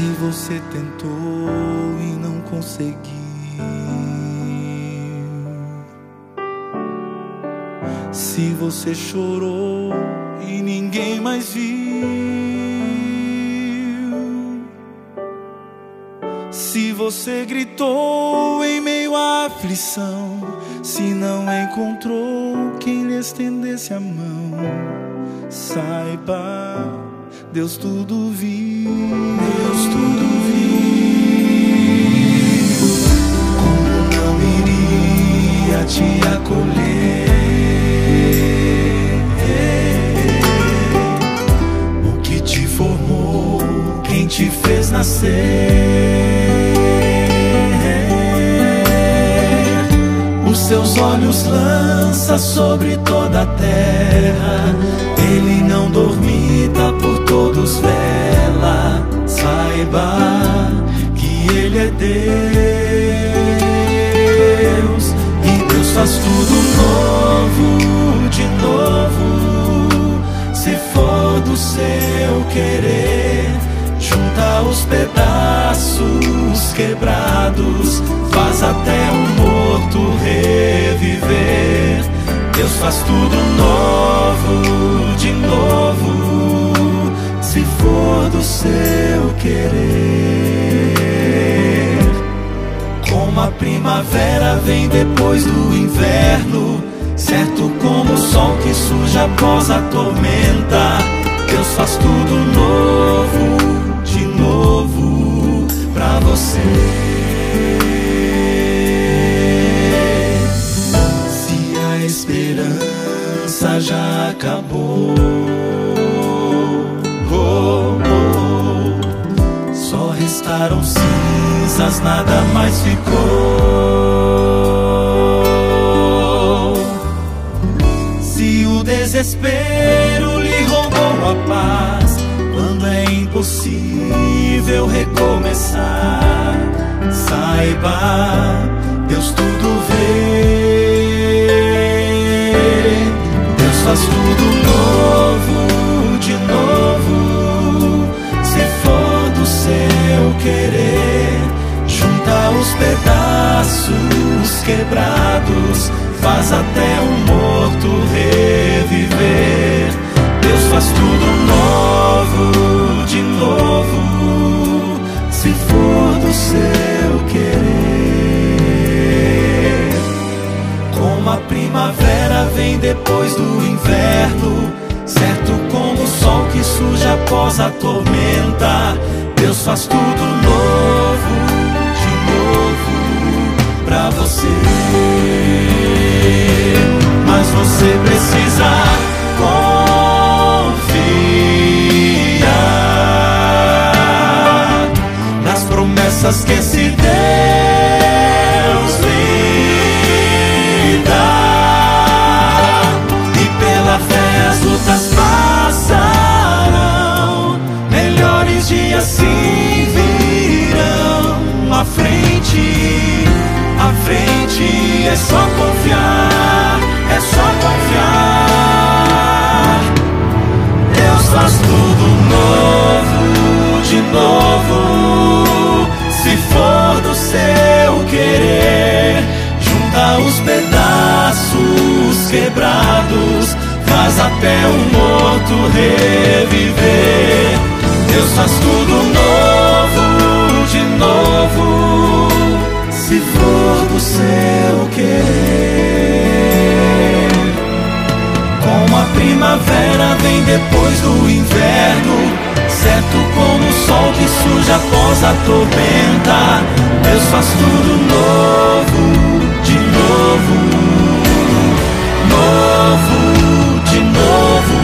você tentou e não conseguiu. Se você chorou e ninguém mais viu. Se você gritou em meio à aflição, se não encontrou quem lhe estendesse a mão, saiba, Deus tudo viu. Seus olhos lança sobre toda a terra. Ele não dormita Deus e Deus faz tudo novo de novo. Se for do seu querer, junta os pedaços quebrados, faz até o morto reviver. Deus faz tudo novo de novo, se for do seu querer. A primavera vem depois do inverno, certo como o sol que surge após a tormenta. Deus faz tudo novo, de novo, pra você. Se a esperança já acabou, oh, oh, só restaram cinzas, nada mais ficou. Quebrados, faz até o morto reviver. Deus faz tudo novo, de novo, se for do seu querer. Como a primavera vem depois do inverno, certo como o sol que surge após a tormenta. Deus faz tudo novo, pra você. Mas você precisa confiar nas promessas que esse Deus Se for do seu querer, junta os pedaços quebrados, faz até o morto reviver. Deus faz tudo novo, de novo. Se for do seu querer. Como a primavera vem depois do inverno, certo como o sol que surge após a tormenta. Deus faz tudo novo, de novo, novo, de novo.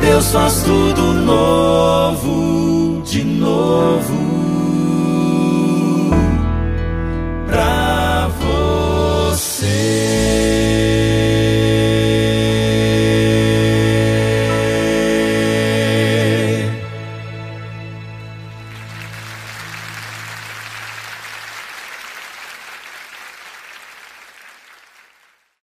Deus faz tudo novo.